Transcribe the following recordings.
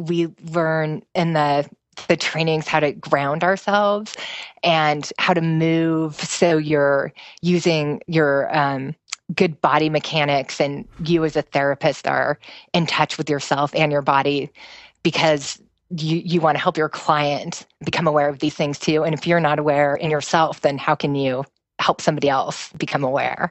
we learn in the the trainings how to ground ourselves and how to move so you're using your um, good body mechanics and you as a therapist are in touch with yourself and your body because you, you want to help your client become aware of these things too. And if you're not aware in yourself, then how can you help somebody else become aware?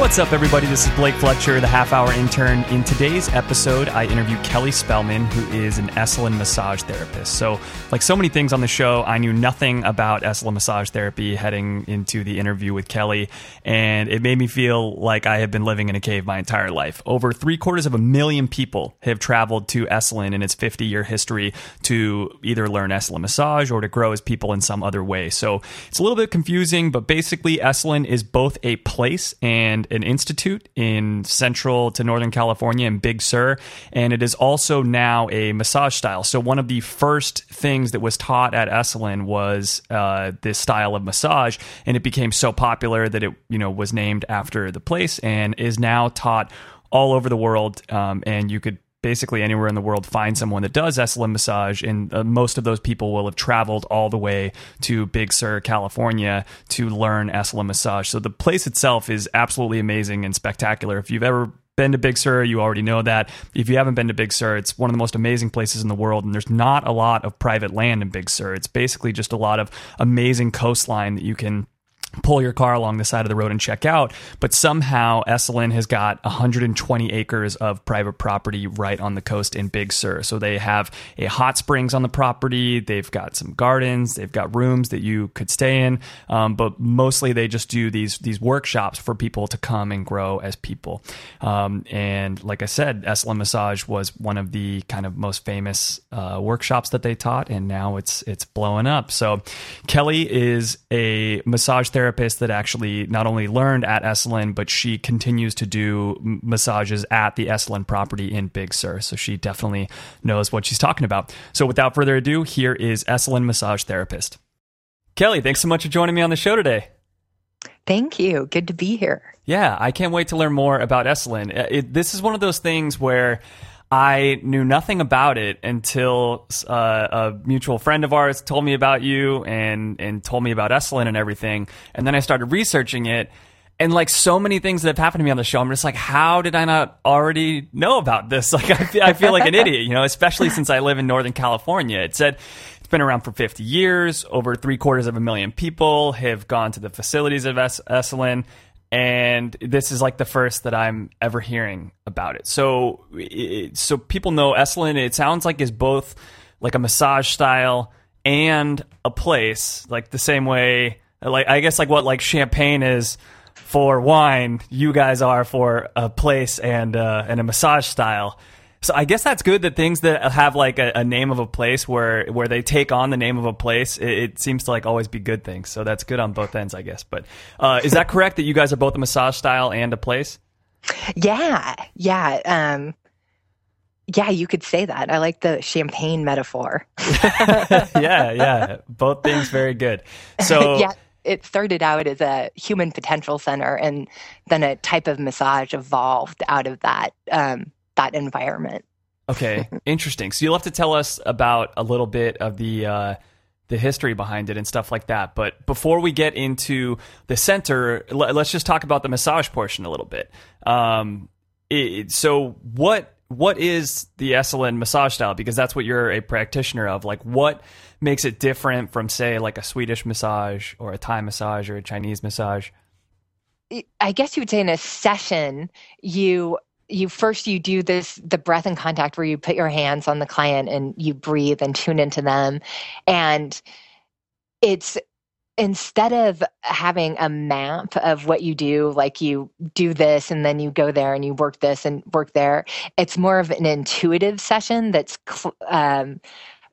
What's up, everybody? This is Blake Fletcher, the half hour intern. In today's episode, I interview Kelly Spellman, who is an Esalen massage therapist. So, like so many things on the show, I knew nothing about Esalen massage therapy heading into the interview with Kelly, and it made me feel like I have been living in a cave my entire life. Over three quarters of a million people have traveled to Esalen in its 50 year history to either learn Esalen massage or to grow as people in some other way. So, it's a little bit confusing, but basically, Esalen is both a place and an institute in central to northern California in Big Sur, and it is also now a massage style. So one of the first things that was taught at Esalen was uh, this style of massage, and it became so popular that it you know was named after the place and is now taught all over the world. Um, and you could basically anywhere in the world find someone that does Esalen massage, and uh, most of those people will have traveled all the way to Big Sur, California, to learn Esalen massage. So the place itself is absolutely amazing and spectacular. If you've ever been to Big Sur, you already know that. If you haven't been to Big Sur, it's one of the most amazing places in the world, and there's not a lot of private land in Big Sur. It's basically just a lot of amazing coastline that you can pull your car along the side of the road and check out. But somehow Esalen has got 120 acres of private property right on the coast in Big Sur. So they have a hot springs on the property. They've got some gardens. They've got rooms that you could stay in. Um, but mostly they just do these these workshops for people to come and grow as people. Um, and like I said, Esalen Massage was one of the kind of most famous uh, workshops that they taught, and now it's it's blowing up. So Kelly is a massage therapist that actually not only learned at Esalen, but she continues to do massages at the Esalen property in Big Sur. So she definitely knows what she's talking about. So without further ado, here is Esalen massage therapist. Kelly, thanks so much for joining me on the show today. Thank you. Good to be here. Yeah, I can't wait to learn more about Esalen. Uh, It, this is one of those things where I knew nothing about it until uh, a mutual friend of ours told me about you and and told me about Esalen and everything. And then I started researching it. And like so many things that have happened to me on the show, I'm just like, how did I not already know about this? Like, I feel, I feel like an idiot, you know, especially since I live in Northern California. It said it's been around for 50 years. Over three quarters of a million people have gone to the facilities of es- Esalen. And this is like the first that I'm ever hearing about it. So, it, so people know Esalen. It sounds like is both like a massage style and a place, like the same way, like I guess like what like champagne is for wine, you guys are for a place and uh, and a massage style. So I guess that's good that things that have like a, a name of a place where where they take on the name of a place, it, it seems to like always be good things. So that's good on both ends, I guess. But uh, is that correct that you guys are both a massage style and a place? Yeah, yeah, um, yeah. You could say that. I like the champagne metaphor. yeah, yeah. Both things very good. So yeah, it started out as a human potential center, and then a type of massage evolved out of that um, that environment. Okay, interesting. So you'll have to tell us about a little bit of the uh, the history behind it and stuff like that. But before we get into the center, l- let's just talk about the massage portion a little bit. Um, it, so what what is the Esalen massage style? Because that's what you're a practitioner of. Like, what makes it different from, say, like a Swedish massage or a Thai massage or a Chinese massage? I guess you would say in a session, you you first you do this the breath and contact where you put your hands on the client and you breathe and tune into them. And it's instead of having a map of what you do like you do this and then you go there and you work this and work there it's more of an intuitive session that's um,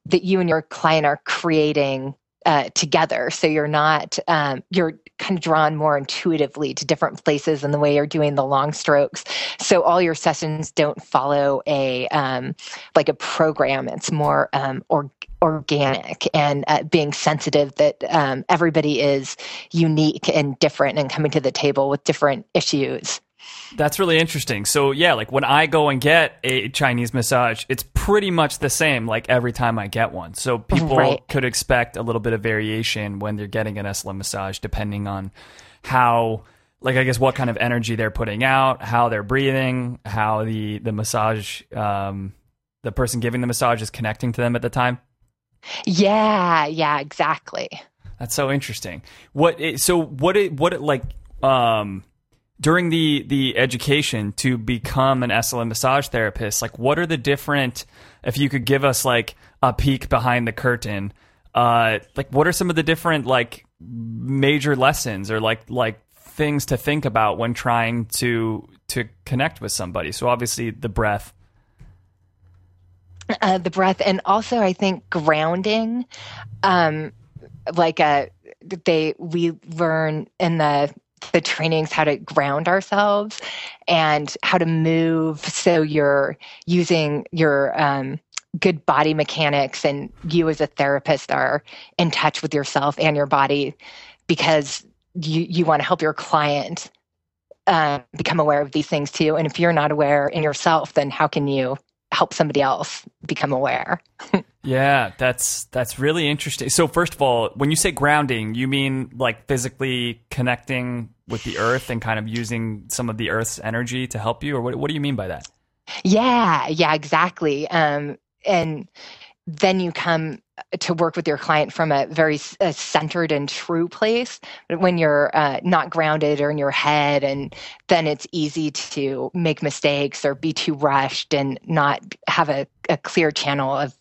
that you and your client are creating uh, together. So you're not, um, you're kind of drawn more intuitively to different places in the way you're doing the long strokes. So all your sessions don't follow a, um, like a program. It's more, um, or, organic and uh, being sensitive that um, everybody is unique and different and coming to the table with different issues. That's really interesting. So yeah, like when I go and get a Chinese massage, it's pretty much the same like every time I get one. So people Right. could expect a little bit of variation when they're getting an Esalen massage depending on how like I guess what kind of energy they're putting out, how they're breathing, how the the massage um the person giving the massage is connecting to them at the time. Yeah, yeah, exactly. That's so interesting. What it, so what it what it like um during the the education to become an Esalen massage therapist, like what are the different if you could give us like a peek behind the curtain, uh like what are some of the different like major lessons or like like things to think about when trying to to connect with somebody. So obviously the breath. uh, the breath and also i think grounding um like a they we learn in the the trainings how to ground ourselves and how to move so you're using your um good body mechanics and you as a therapist are in touch with yourself and your body because you you want to help your client um, become aware of these things too and if you're not aware in yourself then how can you help somebody else become aware. Yeah, that's that's really interesting. So first of all, when you say grounding, you mean like physically connecting with the earth and kind of using some of the earth's energy to help you or what what do you mean by that? Yeah, yeah, exactly. Um, and then you come to work with your client from a very uh, centered and true place. When you're uh, not grounded or in your head, and then it's easy to make mistakes or be too rushed and not have a, a clear channel of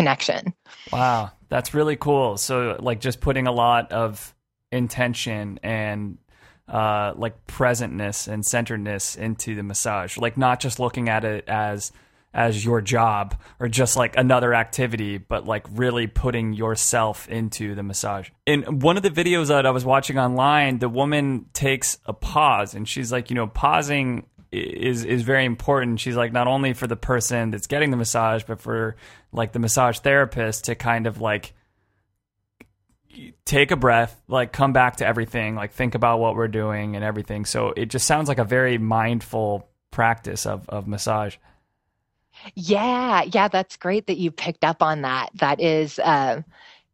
connection. Wow, that's really cool. So like just putting a lot of intention and uh, like presentness and centeredness into the massage, like not just looking at it as as your job or just like another activity, but like really putting yourself into the massage. In one of the videos that I was watching online, the woman takes a pause and she's like, you know, pausing is is very important. She's like not only for the person that's getting the massage, but for like the massage therapist to kind of like take a breath, like come back to everything, like think about what we're doing and everything. So it just sounds like a very mindful practice of of massage. Yeah, yeah, that's great that you picked up on that. That is, um,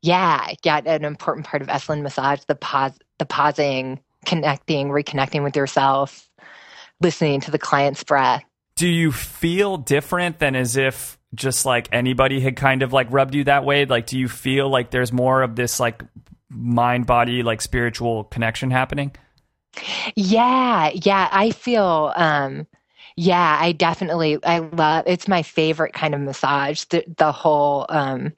yeah, yeah, an important part of Esalen massage the pause, the pausing, connecting, reconnecting with yourself, listening to the client's breath. Do you feel different than as if just like anybody had kind of like rubbed you that way? Like, do you feel like there's more of this like mind body, like spiritual connection happening? Yeah, yeah, I feel, um, yeah, I definitely, I love, it's my favorite kind of massage, the, the whole, um,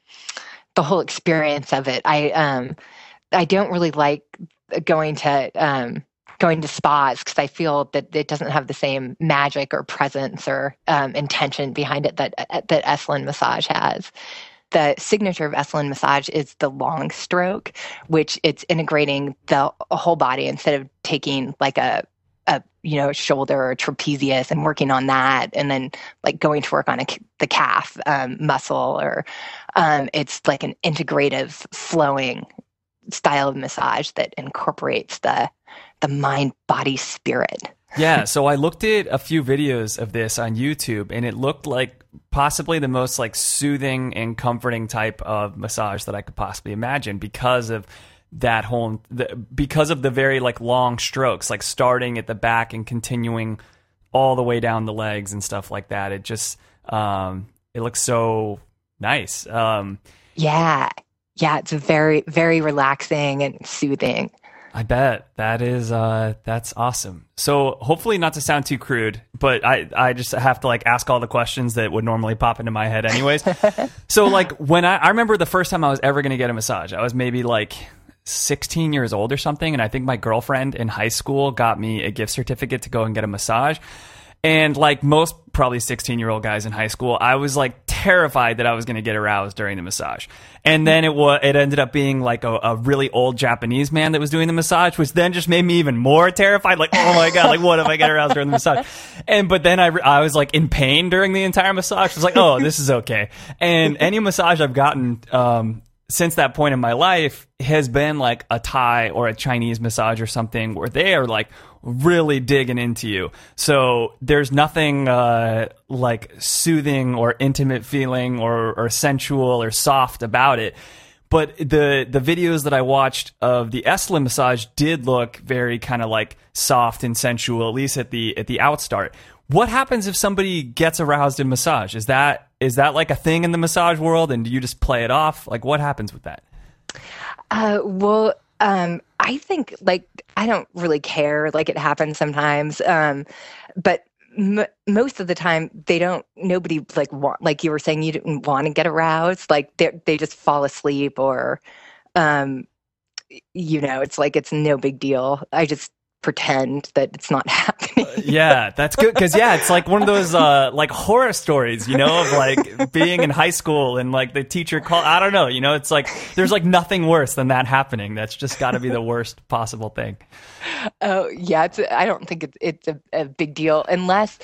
the whole experience of it. I, um, I don't really like going to, um, going to spas because I feel that it doesn't have the same magic or presence or um, intention behind it that that Esalen massage has. The signature of Esalen massage is the long stroke, which it's integrating the whole body instead of taking like a a you know shoulder or trapezius and working on that and then like going to work on a, the calf um, muscle or um, it's like an integrative flowing style of massage that incorporates the the mind body spirit yeah, so I looked at a few videos of this on YouTube and it looked like possibly the most like soothing and comforting type of massage that I could possibly imagine because of that whole the, because of the very like long strokes like starting at the back and continuing all the way down the legs and stuff like that. It just um it looks so nice. Um yeah yeah it's very very relaxing and soothing I bet that is uh that's awesome. So hopefully not to sound too crude, but I I just have to like ask all the questions that would normally pop into my head anyways. so like when I I remember the first time I was ever going to get a massage. I was maybe like 16 years old or something and I think my girlfriend in high school got me a gift certificate to go and get a massage. And like most probably 16 year old guys in high school, I was like terrified that I was going to get aroused during the massage. And then it was it ended up being like a, a really old Japanese man that was doing the massage, which then just made me even more terrified. Like, oh my god, like what if I get aroused during the massage? And but then I I was like in pain during the entire massage. I was like, oh, this is okay. And any massage I've gotten um, since that point in my life has been like a Thai or a Chinese massage or something where they are like really digging into you. So there's nothing uh, like soothing or intimate feeling or, or sensual or soft about it. But the the videos that I watched of the Esalen massage did look very kind of like soft and sensual, at least at the at the outstart. What happens if somebody gets aroused in massage? Is that is that like a thing in the massage world, and do you just play it off? Like, what happens with that? Uh, well, um, I think like I don't really care. Like it happens sometimes, um, but m- most of the time they don't. Nobody like want like you were saying you didn't want to get aroused. Like they they just fall asleep or, um, you know, it's like it's no big deal. I just pretend that it's not happening. yeah, that's good because yeah, it's like one of those uh, like horror stories, you know, of like being in high school and like the teacher call. I don't know, you know, it's like there's like nothing worse than that happening. That's just got to be the worst possible thing. Oh yeah, it's. I don't think it's it's a, a big deal unless.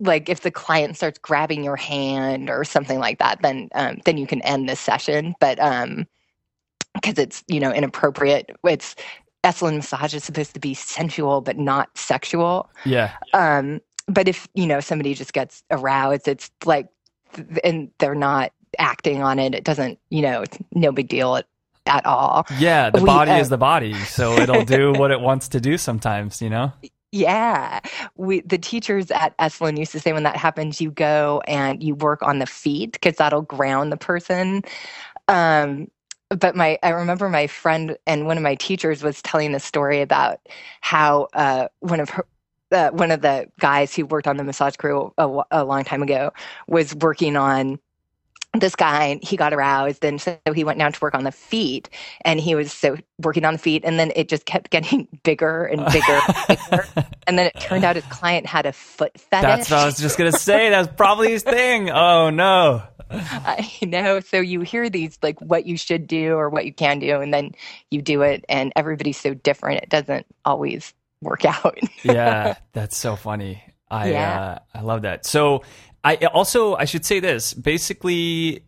Like if the client starts grabbing your hand or something like that, then um, then you can end this session. But um, because it's you know inappropriate, it's Esalen massage is supposed to be sensual but not sexual. Yeah. Um, but if you know somebody just gets aroused, it's like, and they're not acting on it. It doesn't, you know, it's no big deal at, at all. Yeah, the We, body uh, is the body, so it'll do what it wants to do sometimes, you know? Yeah, we the teachers at Esalen used to say when that happens, you go and you work on the feet because that'll ground the person. Um, but my I remember my friend and one of my teachers was telling the story about how uh, one of her. Uh, one of the guys who worked on the massage crew a, a long time ago was working on this guy and he got aroused and so he went down to work on the feet and he was so working on the feet and then it just kept getting bigger and bigger, and, bigger. and then it turned out his client had a foot fetish That's what I was just gonna say. That's probably his thing. Oh no. I know. So you hear these like what you should do or what you can do, and then you do it, and everybody's so different. It doesn't always work out. yeah, that's so funny. I Yeah. uh, I love that. So I also I should say this. Basically,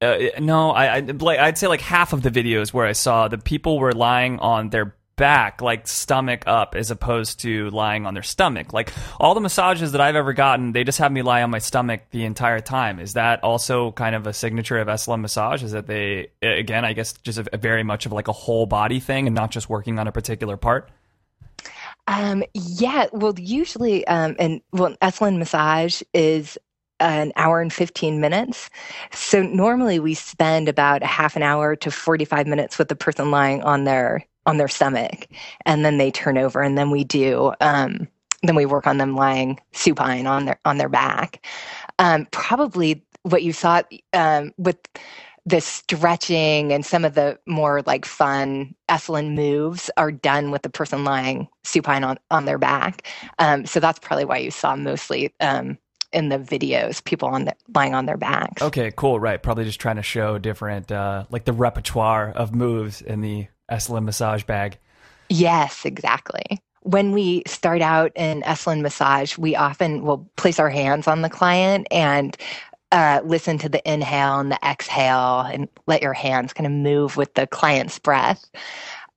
uh, no, I, I I'd say like half of the videos where I saw the people were lying on their back, like stomach up, as opposed to lying on their stomach. Like all the massages that I've ever gotten, they just have me lie on my stomach the entire time. Is that also kind of a signature of Esalen massage? Is that they again, I guess, just a, a very much of like a whole body thing and not just working on a particular part? Um, yeah, well, usually, um, and well, Esalen massage is an hour and 15 minutes. So normally we spend about a half an hour to 45 minutes with the person lying on their on their stomach and then they turn over and then we do um, then we work on them lying supine on their on their back. Um, probably what you saw um, with the stretching and some of the more like fun Esalen moves are done with the person lying supine on, on their back. Um, so that's probably why you saw mostly um, in the videos people on the, lying on their backs. Okay, cool. Right, probably just trying to show different, uh, like the repertoire of moves in the Esalen massage bag. Yes, exactly. When we start out in Esalen massage, we often will place our hands on the client and uh, listen to the inhale and the exhale and let your hands kind of move with the client's breath.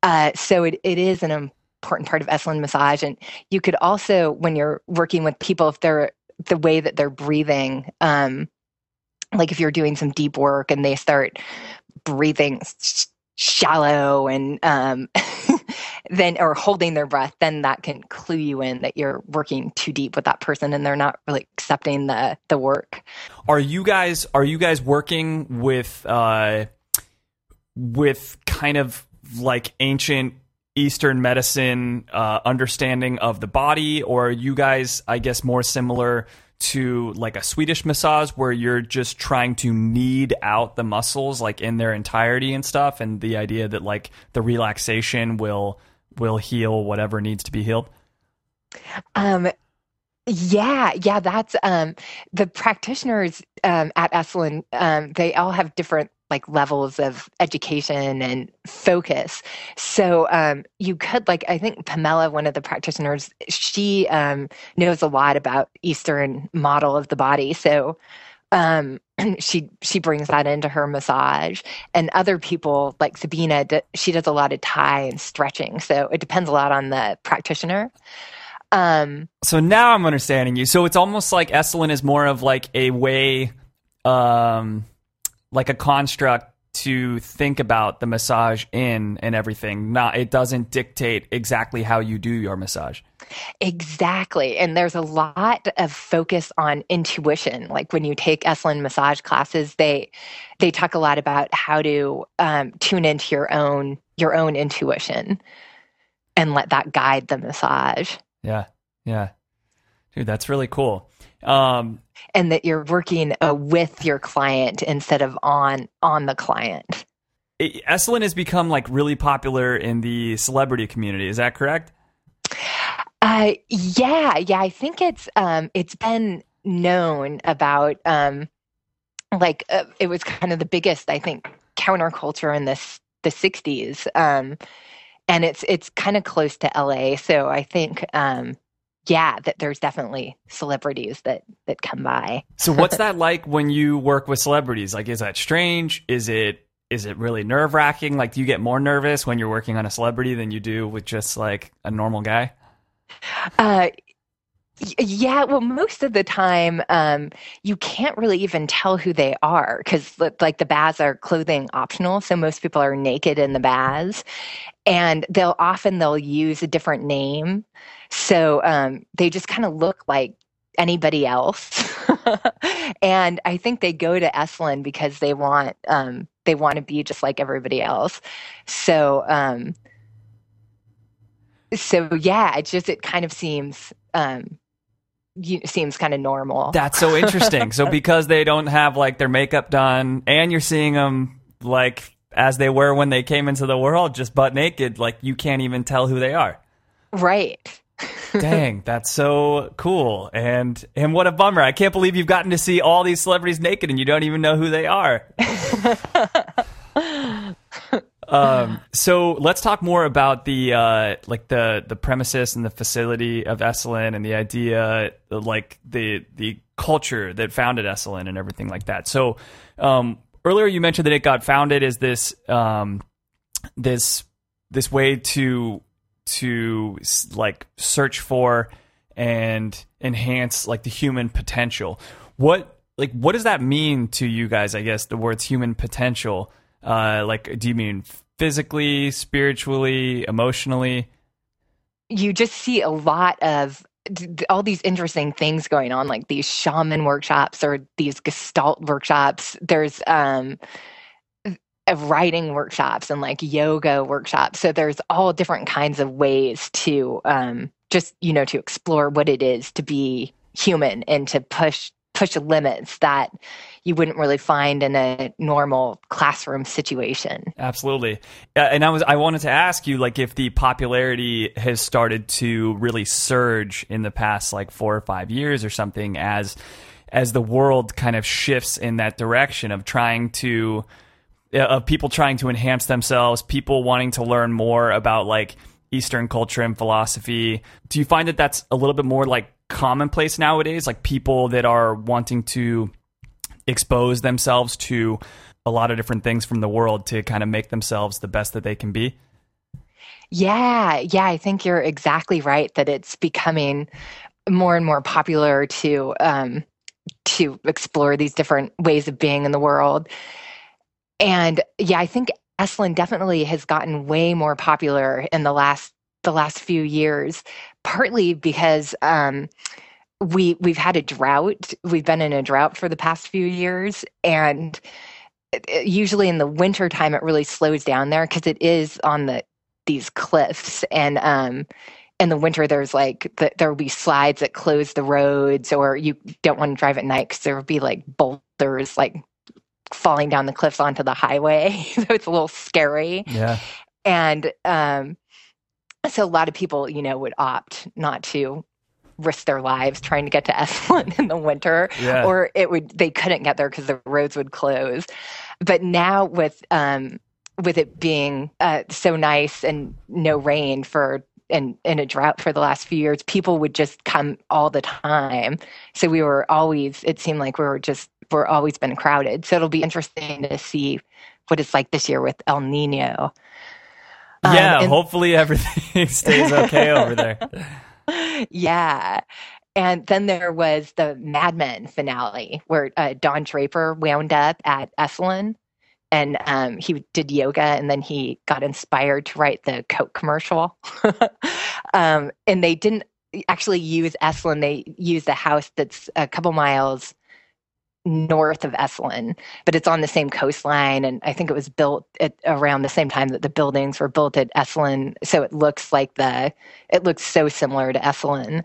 Uh, so it, it is an important part of Esalen massage. And you could also, when you're working with people, if they're the way that they're breathing, um, like if you're doing some deep work and they start breathing shallow and um, then or holding their breath, then that can clue you in that you're working too deep with that person and they're not really accepting the the work. Are you guys are you guys working with uh, with kind of like ancient Eastern medicine uh, understanding of the body, or are you guys, I guess, more similar to like a Swedish massage where you're just trying to knead out the muscles like in their entirety and stuff, and the idea that like the relaxation will will heal whatever needs to be healed? Um, Yeah, yeah, that's um the practitioners um at Esalen, um, they all have different like levels of education and focus. So um you could like I think Pamela, one of the practitioners, she um knows a lot about Eastern model of the body. So um she she brings that into her massage and other people like sabina she does a lot of thai and stretching so it depends a lot on the practitioner um So now I'm understanding you. So it's almost like Esalen is more of like a way, um, like a construct to think about the massage in and everything. Not it doesn't dictate exactly how you do your massage. Exactly. And there's a lot of focus on intuition. Like when you take Esalen massage classes, they they talk a lot about how to um, tune into your own your own intuition and let that guide the massage. Yeah, yeah, dude, that's really cool. Um, And that you're working uh, with your client instead of on on the client. it, Esalen has become like really popular in the celebrity community. Is that correct? Uh, yeah, yeah. I think it's um, it's been known about um, like uh, it was kind of the biggest I think counterculture in this the '60s, um, and it's it's kind of close to LA. So I think um, yeah, that there's definitely celebrities that that come by. So what's that like when you work with celebrities? Like, is that strange? Is it is it really nerve wracking? Like, do you get more nervous when you're working on a celebrity than you do with just like a normal guy? Uh, yeah, well, most of the time, um, you can't really even tell who they are because, like, the baths are clothing optional, so most people are naked in the baths, and they'll often they'll use a different name, so um, they just kind of look like anybody else. and I think they go to Esalen because they want um, they want to be just like everybody else. So. Um, so yeah, it just it kind of seems um you, seems kind of normal. That's so interesting. so because they don't have like their makeup done, and you're seeing them like as they were when they came into the world, just butt naked, like you can't even tell who they are. right. Dang, that's so cool. And and what a bummer. I can't believe you've gotten to see all these celebrities naked and you don't even know who they are. um, so let's talk more about the uh, like the the premises and the facility of Esalen and the idea, like the the culture that founded Esalen and everything like that. So um, earlier you mentioned that it got founded as this um, this this way to to like search for and enhance like the human potential. What like what does that mean to you guys? I guess the words human potential. Uh, like, do you mean physically, spiritually, emotionally? You just see a lot of all these interesting things going on, like these shaman workshops or these Gestalt workshops. There's um, writing workshops and like yoga workshops. So there's all different kinds of ways to um, just you know to explore what it is to be human and to push push limits that you wouldn't really find in a normal classroom situation. Absolutely. And I was I wanted to ask you like if the popularity has started to really surge in the past like 4 or 5 years or something as as the world kind of shifts in that direction of trying to of people trying to enhance themselves, people wanting to learn more about like Eastern culture and philosophy. Do you find that that's a little bit more like commonplace nowadays? Like people that are wanting to expose themselves to a lot of different things from the world to kind of make themselves the best that they can be? Yeah, yeah, I think you're exactly right that it's becoming more and more popular to um, to explore these different ways of being in the world. And yeah, I think Esalen definitely has gotten way more popular in the last the last few years, partly because um, we we've had a drought. We've been in a drought for the past few years, and it- it- usually in the winter time it really slows down there because it is on the these cliffs and um in the winter there's like the, there will be slides that close the roads or you don't want to drive at night because there will be like boulders like falling down the cliffs onto the highway so it's a little scary Yeah. and um so a lot of people you know would opt not to risk their lives trying to get to Esalen in the winter, Yeah. or it would they couldn't get there because the roads would close. But now with um, with it being uh, so nice and no rain for and in a drought for the last few years, people would just come all the time. So we were always. It seemed like we were just we're always been crowded. So it'll be interesting to see what it's like this year with El Nino. Um, yeah, and- hopefully everything stays okay over there. yeah. And then there was the Mad Men finale where uh, Don Draper wound up at Esalen and um, he did yoga and then he got inspired to write the Coke commercial. um, and they didn't actually use Esalen, they used a house that's a couple miles north of Esalen, but it's on the same coastline. And I think it was built at around the same time that the buildings were built at Esalen. So it looks like the, it looks so similar to Esalen.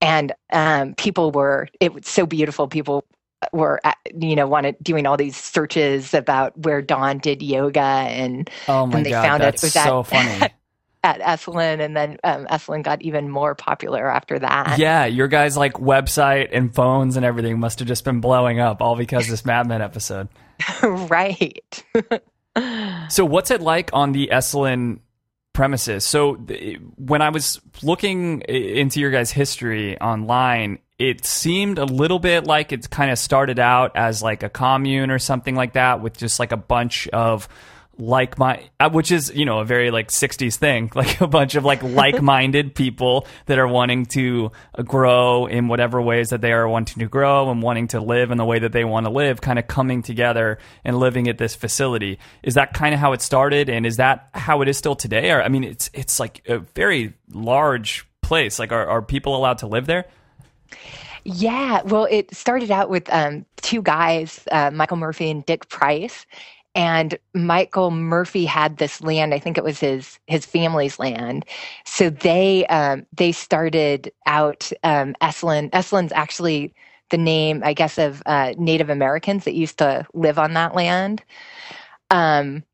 And um, people were, it was so beautiful. People were, uh, you know, wanted doing all these searches about where Don did yoga and Oh my And they god, found it that's was at- so funny. at Esalen. And then um, Esalen got even more popular after that. yeah, your guys' like website and phones and everything must have just been blowing up all because of this Mad Men episode. right. So, what's it like on the Esalen premises? So, th- when I was looking into your guys' history online, it seemed a little bit like it kind of started out as like a commune or something like that, with just like a bunch of like my uh, which is you know a very like 60s thing. Like a bunch of like like-minded people that are wanting to grow in whatever ways that they are wanting to grow and wanting to live in the way that they want to live kind of coming together and living at this facility. Is that kind of how it started? And is that how it is still today? Or i mean it's it's like a very large place. Like are, are people allowed to live there? Yeah, well, it started out with um, two guys, uh, Michael Murphy and Dick Price. And Michael Murphy had this land. I think it was his his family's land. So they um, they started out um, Esalen. Esalen's actually the name, I guess, of uh, Native Americans that used to live on that land. Um,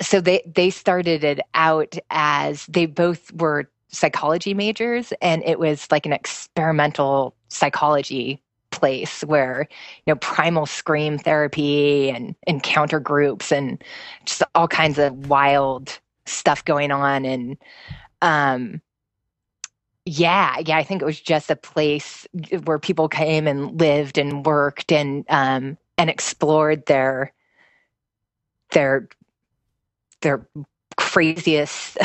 so they they started it out as they both were psychology majors and it was like an experimental psychology place where you know primal scream therapy and encounter groups and just all kinds of wild stuff going on. And um yeah yeah i think it was just a place where people came and lived and worked and um and explored their their their craziest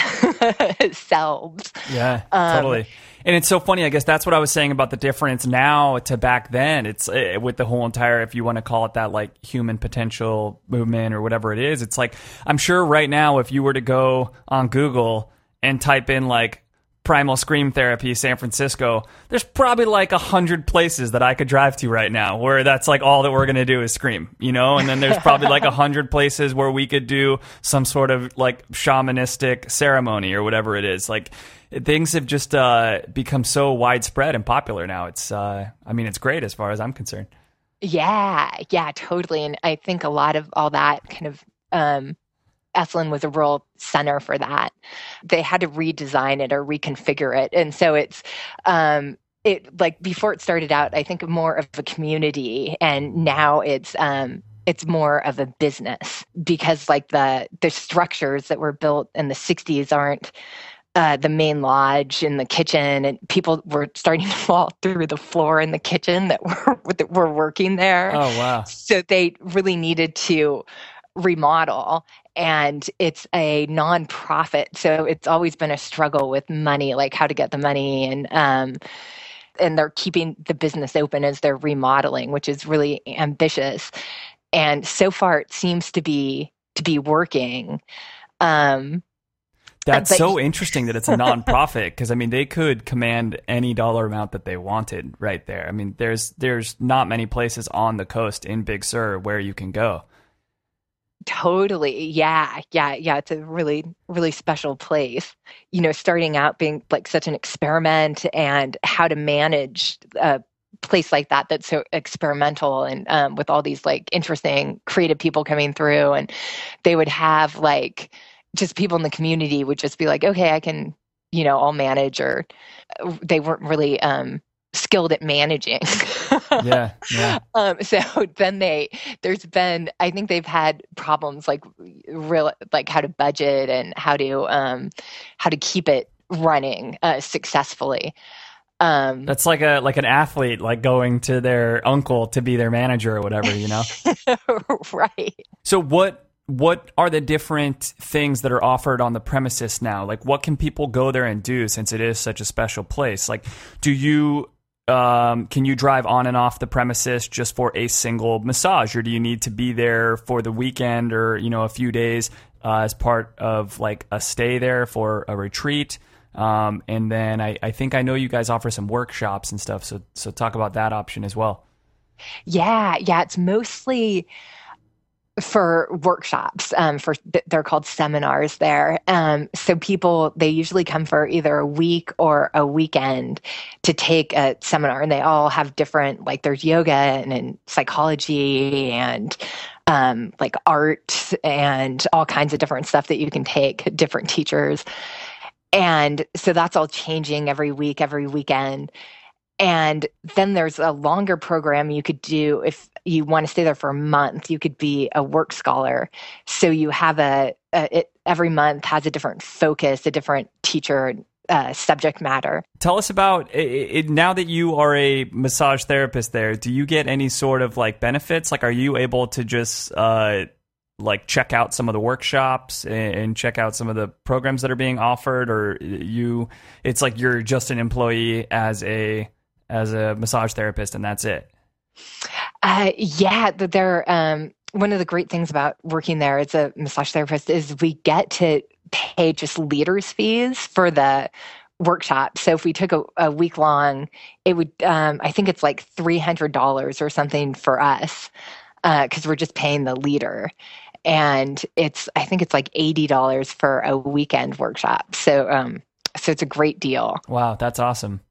selves Yeah, Um, totally. And it's so funny. I guess that's what I was saying about the difference now to back then. It's uh, with the whole entire, if you want to call it that, like human potential movement or whatever it is. It's like I'm sure right now, if you were to go on Google and type in like primal scream therapy San Francisco, there's probably like a hundred places that I could drive to right now where that's like all that we're gonna do is scream, you know. And then there's probably like a hundred places where we could do some sort of like shamanistic ceremony or whatever it is. Like things have just uh, become so widespread and popular now. It's, uh, I mean, it's great as far as I'm concerned. Yeah, yeah, totally. And I think a lot of all that kind of um Esalen was a real center for that. They had to redesign it or reconfigure it. And so it's um it like before it started out, I think more of a community and now it's um it's more of a business because like the the structures that were built in the 60s aren't uh, the main lodge in the kitchen, and people were starting to fall through the floor in the kitchen that were that were working there. Oh, wow. So they really needed to remodel, and it's a nonprofit, so it's always been a struggle with money, like how to get the money, and um, and they're keeping the business open as they're remodeling, which is really ambitious. And so far, it seems to be to be working. Um, That's so interesting that it's a nonprofit because I mean they could command any dollar amount that they wanted right there. I mean there's there's not many places on the coast in Big Sur where you can go. Totally. Yeah. Yeah. Yeah. It's a really, really special place. You know, starting out being like such an experiment and how to manage a place like that that's so experimental and um, with all these like interesting creative people coming through. And they would have like just people in the community would just be like, okay, I can. you know I'll manage or they weren't really um, skilled at managing. Yeah, yeah. um, so then they there's been I think they've had problems like real like how to budget and how to um, how to keep it running uh, successfully. Um, That's like a like an athlete like going to their uncle to be their manager or whatever, you know. right. so what what are the different things that are offered on the premises now? Like what can people go there and do since it is such a special place? Like do you um, can you drive on and off the premises just for a single massage, or do you need to be there for the weekend or you know a few days uh, as part of like a stay there for a retreat? Um, and then I, I think I know you guys offer some workshops and stuff. So so talk about that option as well. Yeah, yeah. It's mostly for workshops. Um, for they're called seminars there. Um, so people they usually come for either a week or a weekend to take a seminar, and they all have different like there's yoga and, and psychology and um, like art and all kinds of different stuff that you can take. Different teachers. And so that's all changing every week, every weekend. And then there's a longer program you could do if you want to stay there for a month. You could be a work scholar. So you have a, a it, every month has a different focus, a different teacher, uh, subject matter. Tell us about it, it, now that you are a massage therapist there. Do you get any sort of like benefits? Like, are you able to just uh, like check out some of the workshops and, and check out some of the programs that are being offered, or you? It's like you're just an employee as a as a massage therapist, and that's it. Uh, yeah, they're um, one of the great things about working there as a massage therapist is we get to pay just leaders fees for the workshop. So if we took a, a week long, it would um, I think it's like three hundred dollars or something for us because uh, we're just paying the leader. And it's I think it's like eighty dollars for a weekend workshop. So um, so it's a great deal. Wow, that's awesome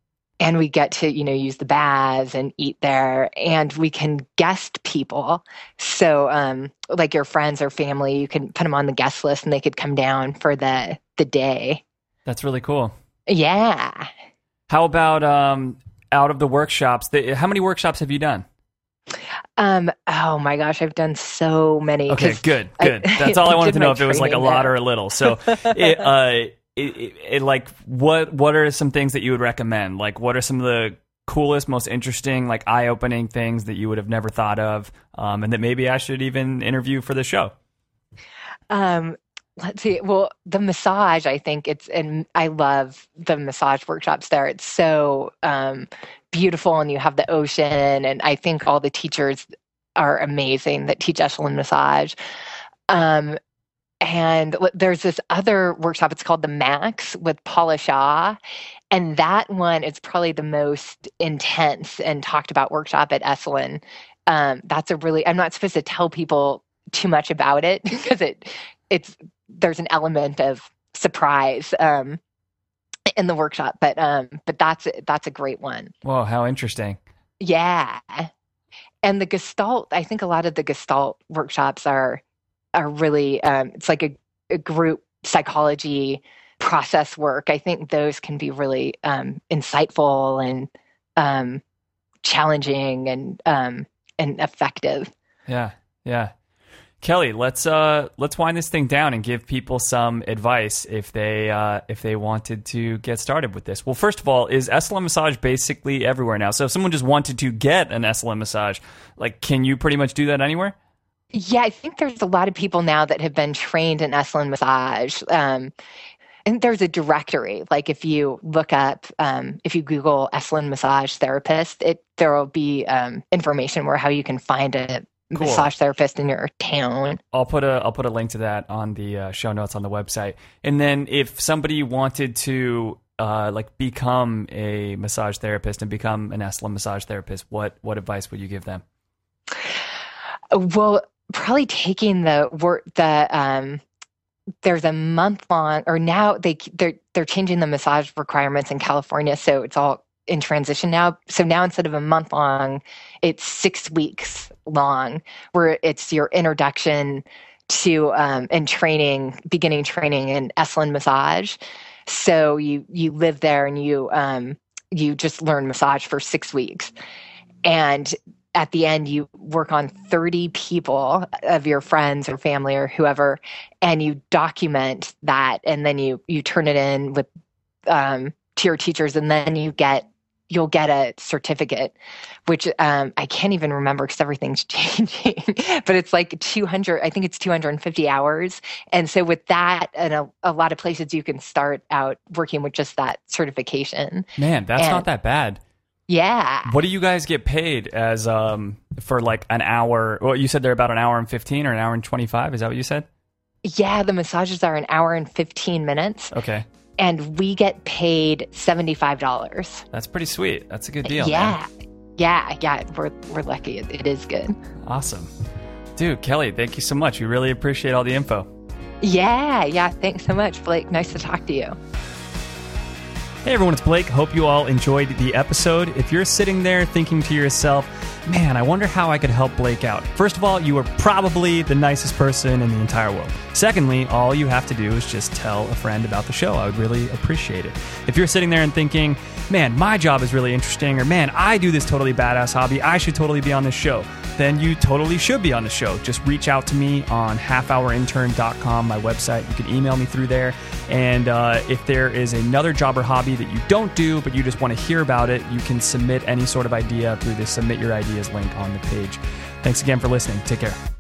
and we get to you know use the baths and eat there and we can guest people. So um like your friends or family you can put them on the guest list and they could come down for the the day. That's really cool. Yeah. How about um out of the workshops? The, how many workshops have you done? Um oh my gosh i've done so many. Okay good good. I, that's all i, wanted to know if it was like a lot or a little. So it, uh it, it, it, like what what are some things that you would recommend? Like what are some of the coolest, most interesting, like eye opening things that you would have never thought of, um, and that maybe I should even interview for the show? Um, let's see. Well, the massage, I think it's, and I love the massage workshops there. It's so um, beautiful, and you have the ocean, and I think all the teachers are amazing that teach Esalen massage. Um, and there's this other workshop, it's called The Max with Paula Shaw. And that one is probably the most intense and talked about workshop at Esalen. Um, that's a really, I'm not supposed to tell people too much about it because it, it's, there's an element of surprise um, in the workshop, but um, but that's that's a great one. Whoa, how interesting! Yeah, and the Gestalt. I think a lot of the Gestalt workshops are are really um, it's like a, a, group psychology process work. I think those can be really um, insightful and um, challenging and um, and effective. Yeah, yeah. Kelly, let's uh let's wind this thing down and give people some advice if they uh if they wanted to get started with this. Well, first of all, is Esalen massage basically everywhere now? So if someone just wanted to get an Esalen massage, like can you pretty much do that anywhere? Yeah, I think there's a lot of people now that have been trained in Esalen massage. Um, and there's a directory. Like if you look up, um, if you Google Esalen massage therapist, it there will be um, information where how you can find a cool. massage therapist in your town. I'll put a I'll put a link to that on the uh, show notes on the website. And then if somebody wanted to uh, like become a massage therapist and become an Esalen massage therapist, what what advice would you give them? Well, probably taking the work the um there's a month long or now they they're they're changing the massage requirements in California so it's all in transition now. So now instead of a month long it's 6 weeks long where it's your introduction to um and training beginning training in Esalen massage. So you you live there and you um, you just learn massage for six weeks, and at the end you work on 30 people of your friends or family or whoever and you document that and then you you turn it in with um, to your teachers and then you get you'll get a certificate which um, i can't even remember because everything's changing but it's like 200 i think it's 250 hours and so with that and a, a lot of places you can start out working with just that certification Man, that's And- not that bad. Yeah What do you guys get paid as um for like an hour? Well, you said they're about an hour and 15 or an hour and 25. Is that what you said? yeah the massages are an hour and 15 minutes Okay. and we get paid $75 That's pretty sweet. That's a good deal. man. yeah yeah yeah we're, we're lucky it, it is good Awesome. Dude, Kelly, thank you so much. We really appreciate all the info. yeah yeah thanks so much blake nice to talk to you Hey everyone, it's Blake. Hope you all enjoyed the episode. If you're sitting there thinking to yourself, man, I wonder how I could help Blake out. First of all, you are probably the nicest person in the entire world. Secondly, all you have to do is just tell a friend about the show. I would really appreciate it. If you're sitting there and thinking, man, my job is really interesting, or man, I do this totally badass hobby, I should totally be on this show, then you totally should be on the show. Just reach out to me on halfhourintern.com, my website. You can email me through there. And uh, if there is another job or hobby that you don't do, but you just want to hear about it, you can submit any sort of idea through the Submit Your Ideas link on the page. Thanks again for listening. Take care.